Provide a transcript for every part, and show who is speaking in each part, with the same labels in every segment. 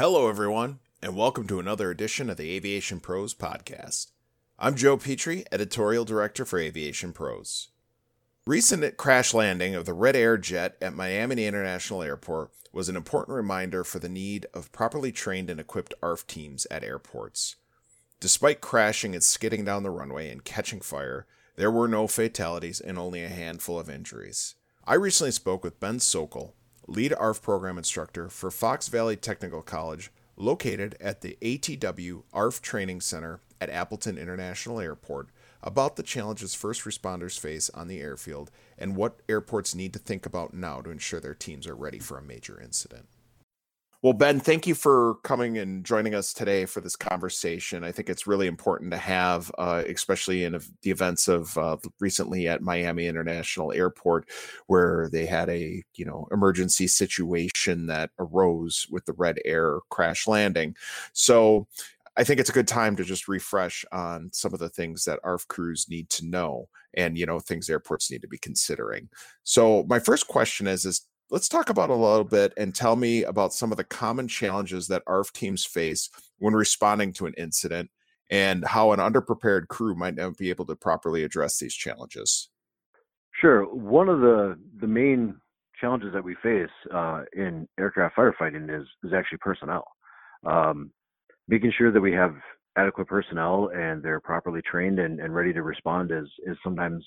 Speaker 1: Hello, everyone, and welcome to another edition of the Aviation Pros podcast. I'm Joe Petrie, editorial director for Aviation Pros. Recent crash landing of the Red Air jet at Miami International Airport was an important reminder for the need of properly trained and equipped ARF teams at airports. Despite crashing and skidding down the runway and catching fire, there were no fatalities and only a handful of injuries. I recently spoke with Ben Sokol, lead ARF program instructor for Fox Valley Technical College, located at the ATW ARF Training Center at Appleton International Airport, about the challenges first responders face on the airfield and what airports need to think about now to ensure their teams are ready for a major incident. Well, Ben, thank you for coming and joining us today for this conversation. I think it's really important to have, uh, especially in the events of uh, recently at Miami International Airport, where they had a you know emergency situation that arose with the Red Air crash landing. So, I think it's a good time to just refresh on some of the things that ARF crews need to know and you know things airports need to be considering. So my first question is is let's talk about a little bit and tell me about some of the common challenges that ARF teams face when responding to an incident and how an underprepared crew might not be able to properly address these challenges.
Speaker 2: Sure. One of the the main challenges that we face uh, in aircraft firefighting is is actually personnel. Um, making sure that we have adequate personnel and they're properly trained and, and ready to respond is is sometimes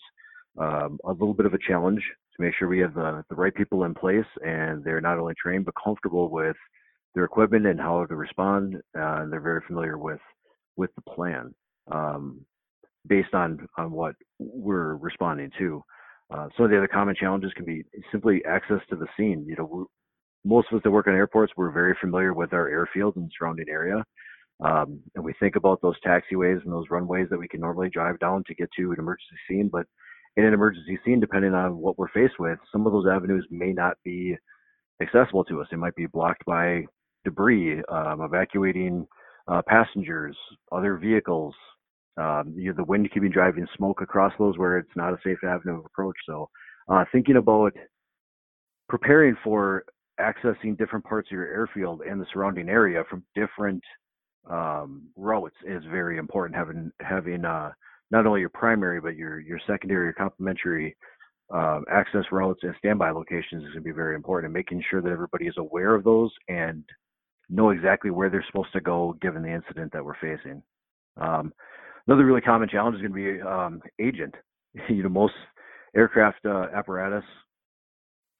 Speaker 2: um, a little bit of a challenge to make sure we have the, the right people in place and they're not only trained but comfortable with their equipment and how to respond. Uh, and they're very familiar with with the plan um, based on on what we're responding to. Uh, some of the other common challenges can be simply access to the scene. You know, most of us that work on airports, we're very familiar with our airfield and surrounding area. Um, and we think about those taxiways and those runways that we can normally drive down to get to an emergency scene, but in an emergency scene, depending on what we're faced with, some of those avenues may not be accessible to us. They might be blocked by debris, um, evacuating uh, passengers, other vehicles. Um, you know, the wind can be driving smoke across those where it's not a safe avenue of approach. So, uh, thinking about preparing for accessing different parts of your airfield and the surrounding area from different um, routes is very important. Having having uh, not only your primary but your your secondary or complementary um, access routes and standby locations is going to be very important. And making sure that everybody is aware of those and know exactly where they're supposed to go given the incident that we're facing. Um, another really common challenge is going to be um, agent. you know, most aircraft uh, apparatus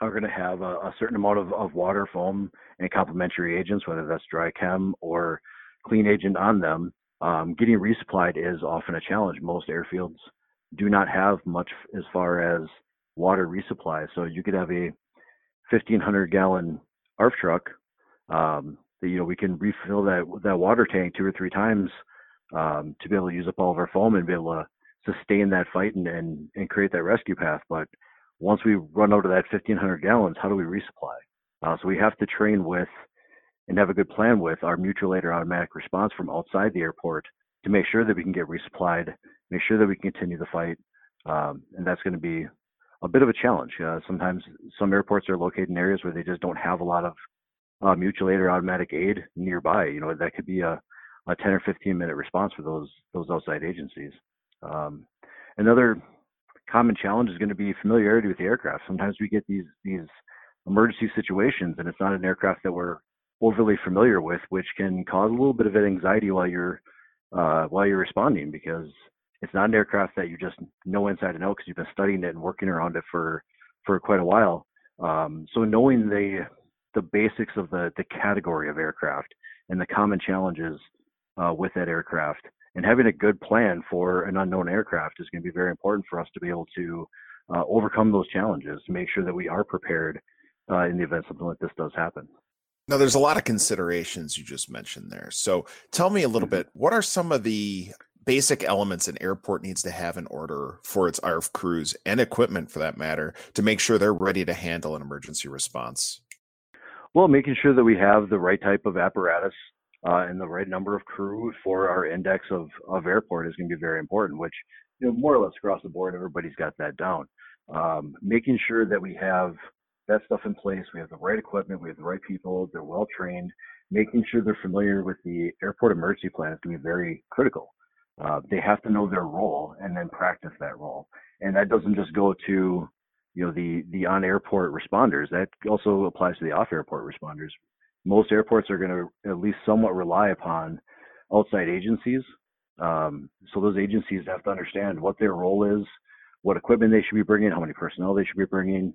Speaker 2: are going to have a, a certain amount of, of, water, foam, and complementary agents, whether that's dry chem or clean agent on them um, getting resupplied is often a challenge. Most airfields do not have much as far as water resupply. So you could have a 1500 gallon ARF truck. Um, that, you know, we can refill that that water tank two or three times um, to be able to use up all of our foam and be able to sustain that fight and, and, and create that rescue path. But once we run out of that 1500 gallons, how do we resupply? Uh, so we have to train with and have a good plan with our mutual aid or automatic response from outside the airport to make sure that we can get resupplied, make sure that we can continue the fight. Um, and that's going to be a bit of a challenge. Uh, sometimes some airports are located in areas where they just don't have a lot of uh, mutual aid or automatic aid nearby. You know, that could be a, a 10 or 15 minute response for those those outside agencies. Um, another common challenge is going to be familiarity with the aircraft. Sometimes we get these these emergency situations, and it's not an aircraft that we're overly familiar with, which can cause a little bit of anxiety while you're uh, while you're responding because it's not an aircraft that you just know inside and out because you've been studying it and working around it for for quite a while. Um, so knowing the the basics of the the category of aircraft and the common challenges uh, with that aircraft and having a good plan for an unknown aircraft is going to be very important for us to be able to uh, overcome those challenges make sure that we are prepared uh, in the event something like this does happen.
Speaker 1: Now, there's a lot of considerations you just mentioned there. So, tell me a little mm-hmm. bit. What are some of the basic elements an airport needs to have in order for its ARF crews and equipment, for that matter, to make sure they're ready to handle an emergency response?
Speaker 2: Well, making sure that we have the right type of apparatus uh, and the right number of crew for our index of, of airport is going to be very important, which, you know, more or less across the board, everybody's got that down. Um, making sure that we have that stuff in place, we have the right equipment, we have the right people, they're well trained, making sure they're familiar with the airport emergency plan is going to be very critical. Uh, they have to know their role and then practice that role. And that doesn't just go to, you know, the, the on airport responders. That also applies to the off airport responders most airports are going to at least somewhat rely upon outside agencies. Um, so those agencies have to understand what their role is, what equipment they should be bringing, how many personnel they should be bringing,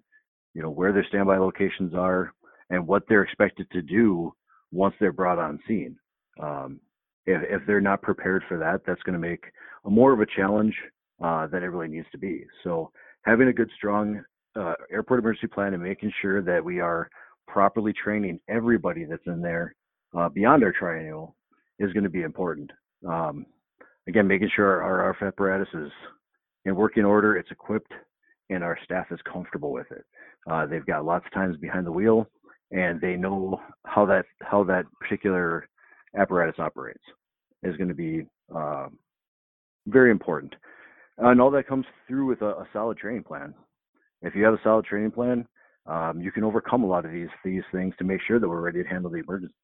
Speaker 2: you know, where their standby locations are, and what they're expected to do once they're brought on scene. Um, if, if, they're not prepared for that, that's going to make a more of a challenge uh, than it really needs to be. So having a good, strong uh, airport emergency plan and making sure that we are properly training everybody that's in there uh, beyond our triennial is going to be important. Um, again, making sure our, our apparatus is in working order, it's equipped, and our staff is comfortable with it. Uh, they've got lots of times behind the wheel, and they know how that how that particular apparatus operates is going to be uh, very important. And all that comes through with a, a solid training plan. If you have a solid training plan, um, you can overcome a lot of these these things to make sure that we're ready to handle the emergency.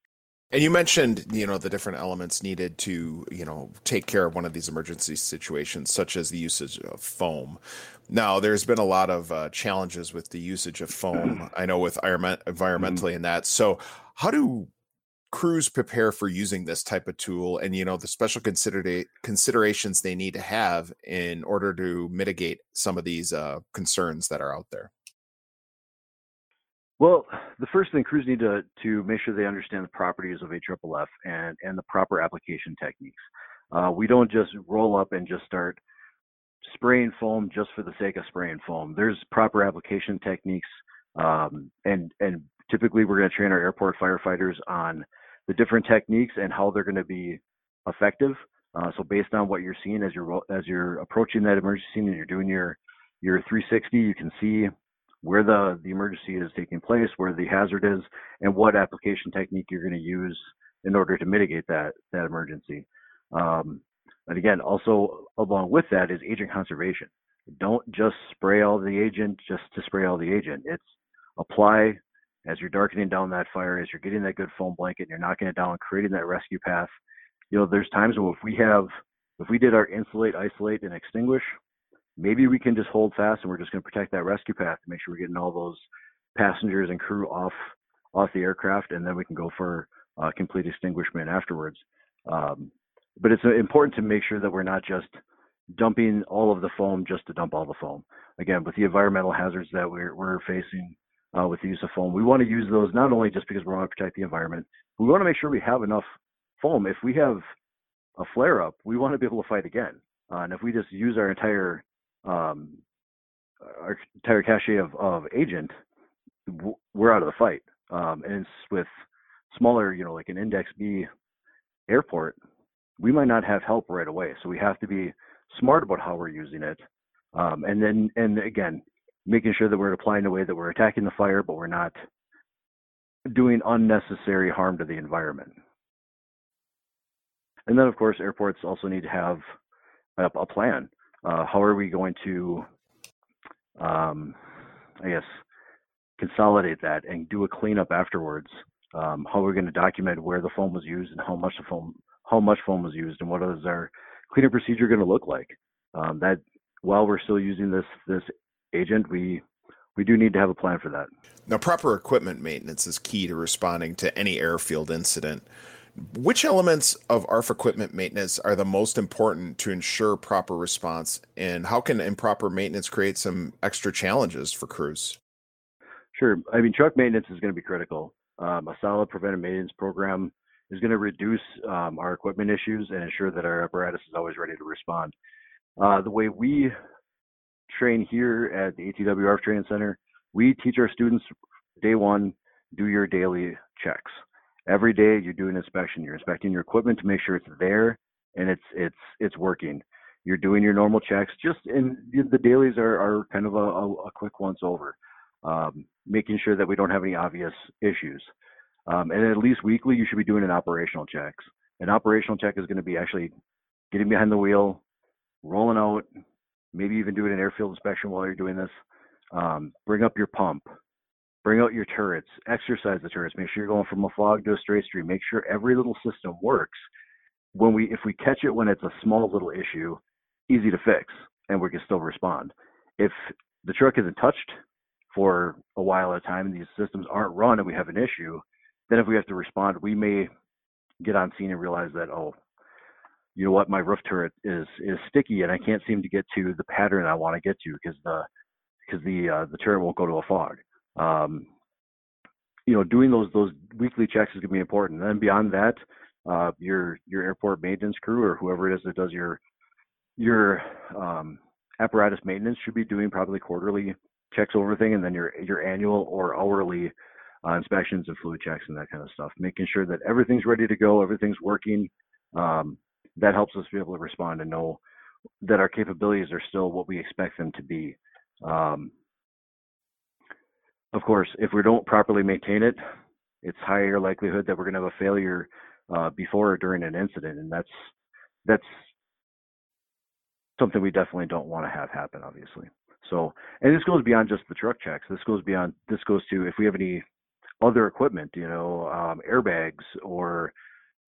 Speaker 1: And you mentioned, you know, the different elements needed to, you know, take care of one of these emergency situations, such as the usage of foam. Now, there's been a lot of uh, challenges with the usage of foam. I know with environment, environmentally mm-hmm. and that. So, how do crews prepare for using this type of tool, and you know, the special consider- considerations they need to have in order to mitigate some of these uh, concerns that are out there?
Speaker 2: Well, the first thing crews need to to make sure they understand the properties of AFFF and and the proper application techniques. Uh, we don't just roll up and just start spraying foam just for the sake of spraying foam. There's proper application techniques, um, and and typically we're going to train our airport firefighters on the different techniques and how they're going to be effective. Uh, so based on what you're seeing as you're as you're approaching that emergency scene and you're doing your your 360, you can see where the, the emergency is taking place, where the hazard is, and what application technique you're going to use in order to mitigate that, that emergency. Um, and again, also along with that is agent conservation. Don't just spray all the agent just to spray all the agent. It's apply as you're darkening down that fire, as you're getting that good foam blanket, and you're knocking it down, creating that rescue path. You know, there's times where if we have, if we did our insulate, isolate, and extinguish, maybe we can just hold fast and we're just going to protect that rescue path to make sure we're getting all those passengers and crew off off the aircraft, and then we can go for uh, complete extinguishment afterwards. Um, but it's uh, important to make sure that we're not just dumping all of the foam just to dump all the foam. Again, with the environmental hazards that we're, we're facing uh, with the use of foam, we want to use those not only just because we want to protect the environment, we want to make sure we have enough foam. If we have a flare up, we want to be able to fight again. Uh, and if we just use our entire um, our entire cache of, of agent, we're out of the fight. Um, and it's with smaller, you know, like an Index B airport, we might not have help right away. So we have to be smart about how we're using it. Um, and then, and again, making sure that we're applying a way that we're attacking the fire, but we're not doing unnecessary harm to the environment. And then, of course, airports also need to have a, a plan uh, how are we going to, um, I guess, consolidate that and do a cleanup afterwards? Um, how are we going to document where the foam was used and how much the foam, how much foam was used, and what is our cleanup procedure going to look like? Um, that while we're still using this this agent, we we do need to have a plan for that.
Speaker 1: Now, proper equipment maintenance is key to responding to any airfield incident. Which elements of ARF equipment maintenance are the most important to ensure proper response, and how can improper maintenance create some extra challenges for crews?
Speaker 2: Sure. I mean, truck maintenance is going to be critical. Um, a solid preventive maintenance program is going to reduce um, our equipment issues and ensure that our apparatus is always ready to respond. Uh, the way we train here at the ATW ARF Training Center, we teach our students day one do your daily checks. Every day you're doing inspection. You're inspecting your equipment to make sure it's there and it's it's it's working. You're doing your normal checks. Just and the dailies are are kind of a, a, quick once over, um, making sure that we don't have any obvious issues. Um, and at least weekly, you should be doing an operational checks. An operational check is going to be actually getting behind the wheel, rolling out, maybe even doing an airfield inspection while you're doing this. Um, bring up your pump, bring out your turrets, exercise the turrets, make sure you're going from a fog to a straight stream, make sure every little system works. When we if we catch it when it's a small little issue, easy to fix and we can still respond. If the truck isn't touched for a while at a time and these systems aren't run and we have an issue, then if we have to respond, we may get on scene and realize that, oh, you know what, my roof turret is is sticky and I can't seem to get to the pattern I want to get to because the because the uh, the turret won't go to a fog. Um, you know, doing those those weekly checks is going to be important. And then beyond that, uh, your your airport maintenance crew or whoever it is that does your your um, apparatus maintenance should be doing probably quarterly checks over everything, and then your your annual or hourly uh, inspections and fluid checks and that kind of stuff, making sure that everything's ready to go, everything's working. Um, that helps us be able to respond and know that our capabilities are still what we expect them to be. Um, of course, if we don't properly maintain it, it's higher likelihood that we're going to have a failure uh, before or during an incident, and that's that's something we definitely don't want to have happen, obviously. So, and this goes beyond just the truck checks. This goes beyond. This goes to if we have any other equipment, you know, um, airbags or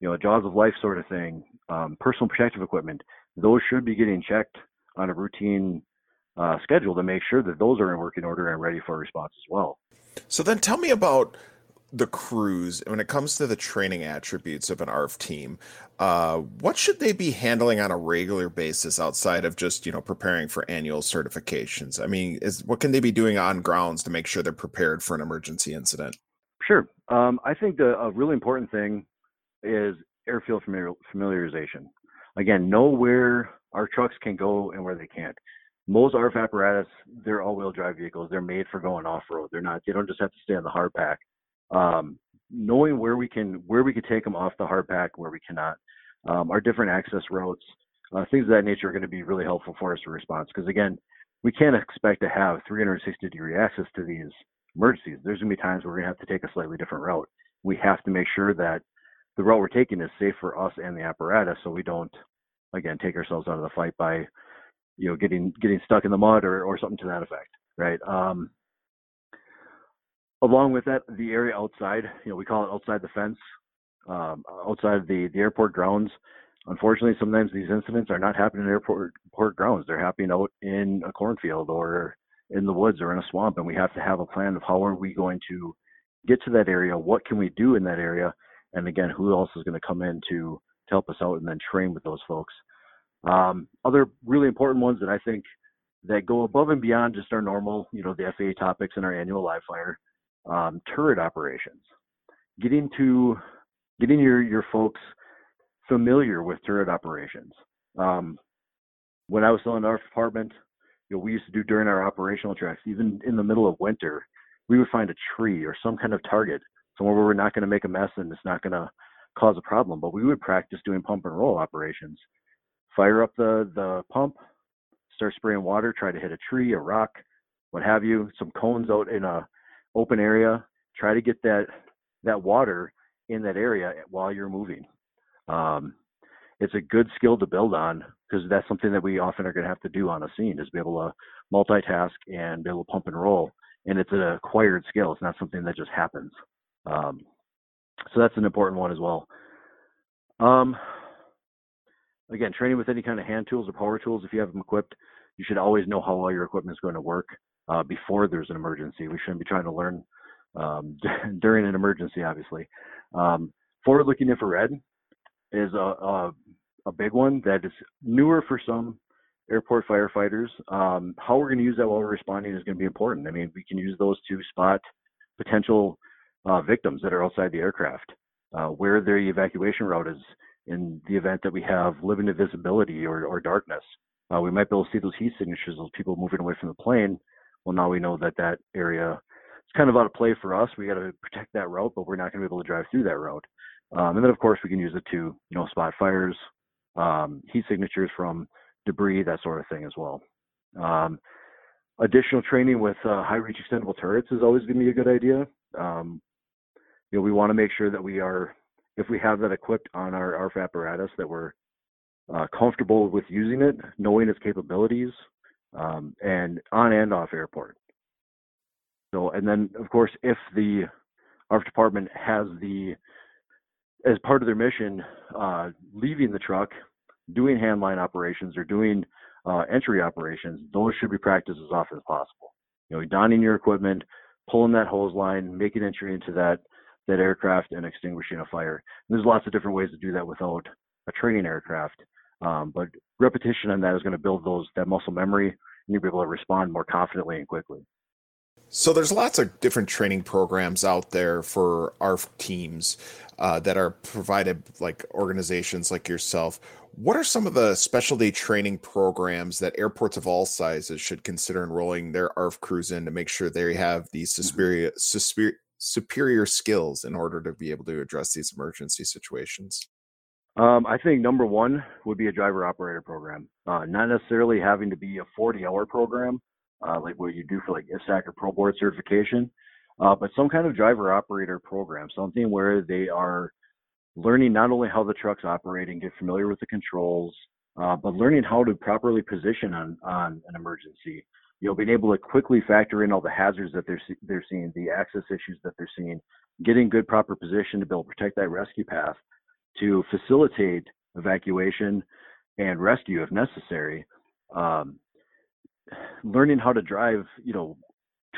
Speaker 2: you know, jaws of life sort of thing, um, personal protective equipment. Those should be getting checked on a routine uh, schedule to make sure that those are in working order and ready for response as well.
Speaker 1: So then, tell me about the crews when it comes to the training attributes of an ARF team. Uh, what should they be handling on a regular basis outside of just you know preparing for annual certifications? I mean, is what can they be doing on grounds to make sure they're prepared for an emergency incident?
Speaker 2: Sure. Um, I think the, a really important thing is airfield familiarization. Again, know where our trucks can go and where they can't. Most ARF apparatus, they're all-wheel drive vehicles. They're made for going off-road. They're not. They don't just have to stay on the hard pack. Um, knowing where we can where we can take them off the hard pack, where we cannot, um, our different access routes, uh, things of that nature are going to be really helpful for us to response. Because again, we can't expect to have 360 degree access to these emergencies. There's going to be times where we're going to have to take a slightly different route. We have to make sure that the route we're taking is safe for us and the apparatus, so we don't, again, take ourselves out of the fight by, you know, getting getting stuck in the mud or or something to that effect, right? Um, along with that, the area outside, you know, we call it outside the fence, um, outside the the airport grounds. Unfortunately, sometimes these incidents are not happening in airport, airport grounds. They're happening out in a cornfield or in the woods or in a swamp, and we have to have a plan of how are we going to get to that area, what can we do in that area, and again, who else is going to come in to, to help us out and then train with those folks. Um, other really important ones that I think that go above and beyond just our normal, you know, the FAA topics in our annual live fire, um, turret operations, getting to getting your your folks familiar with turret operations. Um, when I was still in our department, you know, we used to do during our operational tracks, even in the middle of winter, we would find a tree or some kind of target somewhere where we're not going to make a mess and it's not going to cause a problem. But we would practice doing pump and roll operations. Fire up the the pump, start spraying water, try to hit a tree, a rock, what have you, some cones out in a open area. Try to get that that water in that area while you're moving. Um, it's a good skill to build on because that's something that we often are going to have to do on a scene is be able to multitask and be able to pump and roll. And it's an acquired skill. It's not something that just happens. Um, so that's an important one as well. Um, again, training with any kind of hand tools or power tools, if you have them equipped, you should always know how well your equipment is going to work uh, before there's an emergency. We shouldn't be trying to learn um, during an emergency, obviously. Um, forward-looking infrared is a, a, a, big one that is newer for some airport firefighters. Um, how we're going to use that while we're responding is going to be important. I mean, we can use those to spot potential uh, victims that are outside the aircraft, uh, where their evacuation route is in the event that we have limited visibility or, or darkness. Uh, we might be able to see those heat signatures of people moving away from the plane. Well, now we know that that area is kind of out of play for us. We got to protect that route, but we're not going to be able to drive through that route. Um, and then of course we can use it to you know spot fires, um, heat signatures from debris, that sort of thing as well. Um, additional training with uh, high reach extendable turrets is always going to be a good idea. Um, you know, we want to make sure that we are, if we have that equipped on our ARFF apparatus, that we're uh, comfortable with using it, knowing its capabilities, um, and on and off airport. So, and then of course, if the ARFF department has the, as part of their mission, uh, leaving the truck, doing handline operations or doing uh, entry operations, those should be practiced as often as possible. You know, donning your equipment, pulling that hose line, making entry into that that aircraft, and extinguishing a fire. And there's lots of different ways to do that without a training aircraft. Um, but repetition on that is going to build those that muscle memory, and you'll be able to respond more confidently and quickly.
Speaker 1: So there's lots of different training programs out there for our teams uh, that are provided like organizations like yourself. What are some of the specialty training programs that airports of all sizes should consider enrolling their ARF crews in to make sure they have these mm-hmm. superior, superior, skills in order to be able to address these emergency situations?
Speaker 2: Um, I think number one would be a driver operator program, uh, not necessarily having to be a 40 hour program uh, like what you do for like IFSAC or Pro Board certification, uh, but some kind of driver operator program, something where they are learning not only how the truck's operating, get familiar with the controls, uh, but learning how to properly position on on an emergency. You know, being able to quickly factor in all the hazards that they're they're seeing, the access issues that they're seeing, getting good proper position to be able to protect that rescue path, to facilitate evacuation and rescue if necessary. Um, learning how to drive, you know,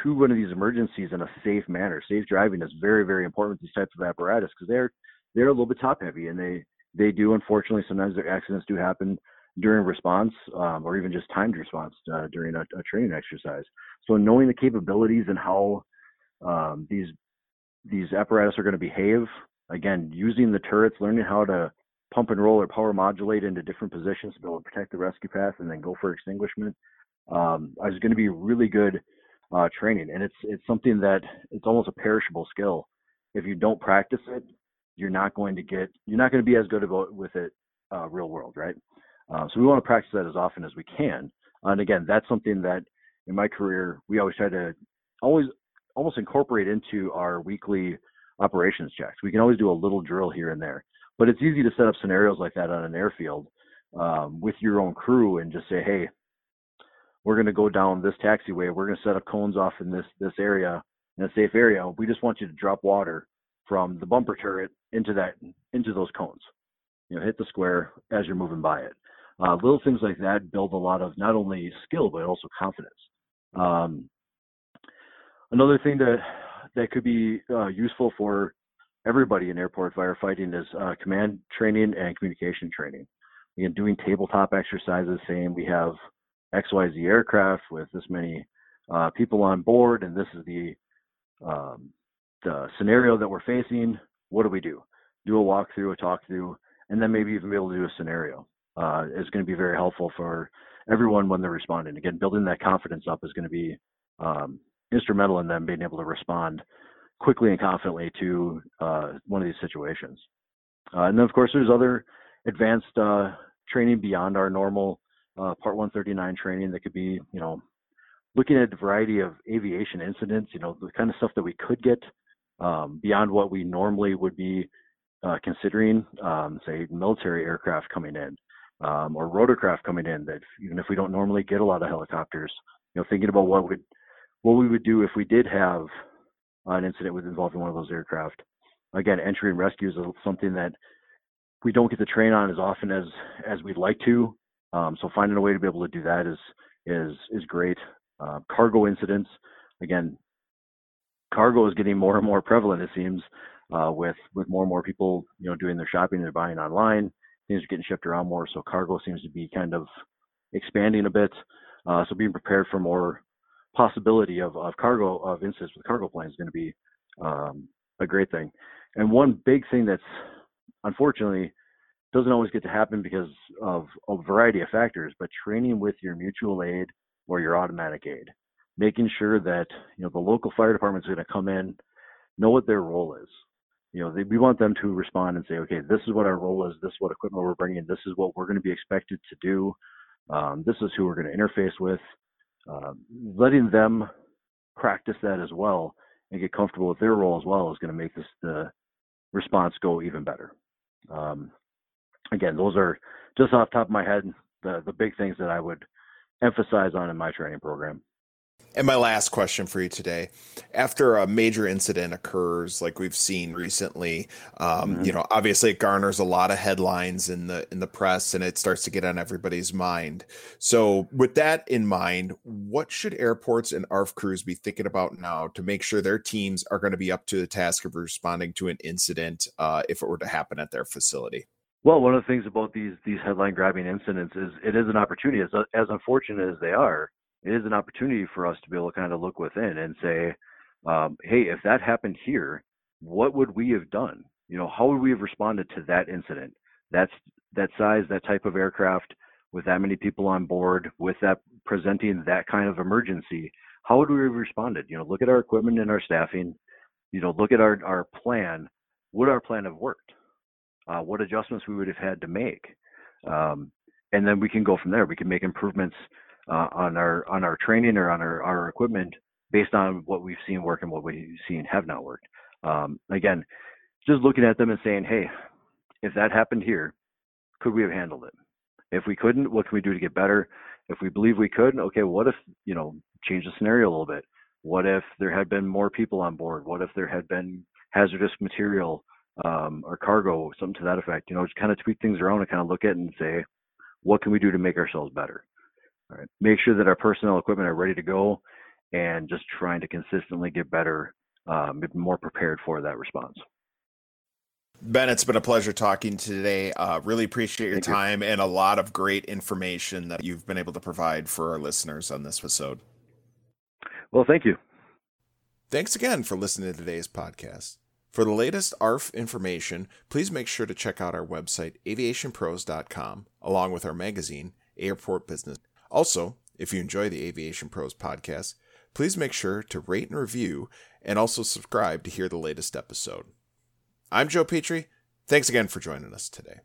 Speaker 2: to one of these emergencies in a safe manner. Safe driving is very, very important with these types of apparatus because they're they're a little bit top heavy and they they do unfortunately sometimes their accidents do happen during response um, or even just timed response uh, during a, a, training exercise. So knowing the capabilities and how um, these these apparatus are going to behave, again, using the turrets, learning how to pump and roll or power modulate into different positions to be able to protect the rescue path and then go for extinguishment um, is going to be really good uh, training, and it's it's something that it's almost a perishable skill. If you don't practice it, you're not going to get you're not going to be as good about with it uh, real world, right? Uh, so we want to practice that as often as we can. And again, that's something that in my career we always try to always almost incorporate into our weekly operations checks. We can always do a little drill here and there, but it's easy to set up scenarios like that on an airfield um, with your own crew and just say, hey, we're going to go down this taxiway. We're going to set up cones off in this this area in a safe area. We just want you to drop water from the bumper turret into that into those cones. You know, hit the square as you're moving by it. Uh, little things like that build a lot of not only skill but also confidence. Um, another thing that that could be uh, useful for everybody in airport firefighting is uh, command training and communication training. Again, doing tabletop exercises, saying we have XYZ aircraft with this many uh, people on board, and this is the um, the scenario that we're facing. What do we do? Do a walkthrough, a talk through, and then maybe even be able to do a scenario. Uh, is going to be very helpful for everyone when they're responding. Again, building that confidence up is going to be um, instrumental in them being able to respond quickly and confidently to uh, one of these situations. Uh, and then, of course, there's other advanced uh, training beyond our normal uh, Part 139 training that could be, you know, looking at a variety of aviation incidents, you know, the kind of stuff that we could get um, beyond what we normally would be uh, considering, um, say, military aircraft coming in um, or rotorcraft coming in. That even if we don't normally get a lot of helicopters, you know, thinking about what would what we would do if we did have an incident with involving one of those aircraft. Again, entry and rescue is something that we don't get to train on as often as as we'd like to. Um, so finding a way to be able to do that is is is great. Uh, cargo incidents, again, cargo is getting more and more prevalent. It seems uh, with with more and more people, you know, doing their shopping, they're buying online. Things are getting shipped around more, so cargo seems to be kind of expanding a bit. Uh, so being prepared for more possibility of, of cargo of incidents with cargo planes is going to be um, a great thing. And one big thing that's unfortunately doesn't always get to happen because of a variety of factors, but training with your mutual aid or your automatic aid. making sure that you know the local fire department is going to come in, know what their role is. You know, they, we want them to respond and say, okay, this is what our role is. This is what equipment we're bringing. This is what we're going to be expected to do. Um, this is who we're going to interface with. Uh, letting them practice that as well and get comfortable with their role as well is going to make this the response go even better. Um, again, those are just off top of my head the the big things that I would emphasize on in my training program.
Speaker 1: And my last question for you today: After a major incident occurs, like we've seen recently, um, mm-hmm. you know, obviously it garners a lot of headlines in the in the press, and it starts to get on everybody's mind. So, with that in mind, what should airports and ARF crews be thinking about now to make sure their teams are going to be up to the task of responding to an incident uh, if it were to happen at their facility?
Speaker 2: Well, one of the things about these these headline grabbing incidents is it is an opportunity. As as unfortunate as they are, it is an opportunity for us to be able to kind of look within and say, um, hey, if that happened here, what would we have done? You know, how would we have responded to that incident? That's that size, that type of aircraft, with that many people on board, with that presenting that kind of emergency. How would we have responded? You know, look at our equipment and our staffing. You know, look at our our plan. Would our plan have worked? Uh, what adjustments we would have had to make, um, and then we can go from there. We can make improvements uh, on our on our training or on our, our equipment based on what we've seen work and what we've seen have not worked. Um, again, just looking at them and saying, hey, if that happened here, could we have handled it? If we couldn't, what can we do to get better? If we believe we could, okay, what if, you know, change the scenario a little bit? What if there had been more people on board? What if there had been hazardous material um, or cargo, something to that effect? You know, just kind of tweak things around and kind of look at it and say, what can we do to make ourselves better? All right. Make sure that our personnel equipment are ready to go and just trying to consistently get better, um, more prepared for that response.
Speaker 1: Ben, it's been a pleasure talking today. Uh, really appreciate your Thank time you. and a lot of great information that you've been able to provide for our listeners on this episode.
Speaker 2: Well, thank you.
Speaker 1: Thanks again for listening to today's podcast. For the latest ARF information, please make sure to check out our website, aviationpros.com, along with our magazine, Airport Business. Also, if you enjoy the Aviation Pros podcast, please make sure to rate and review and also subscribe to hear the latest episode. I'm Joe Petrie. Thanks again for joining us today.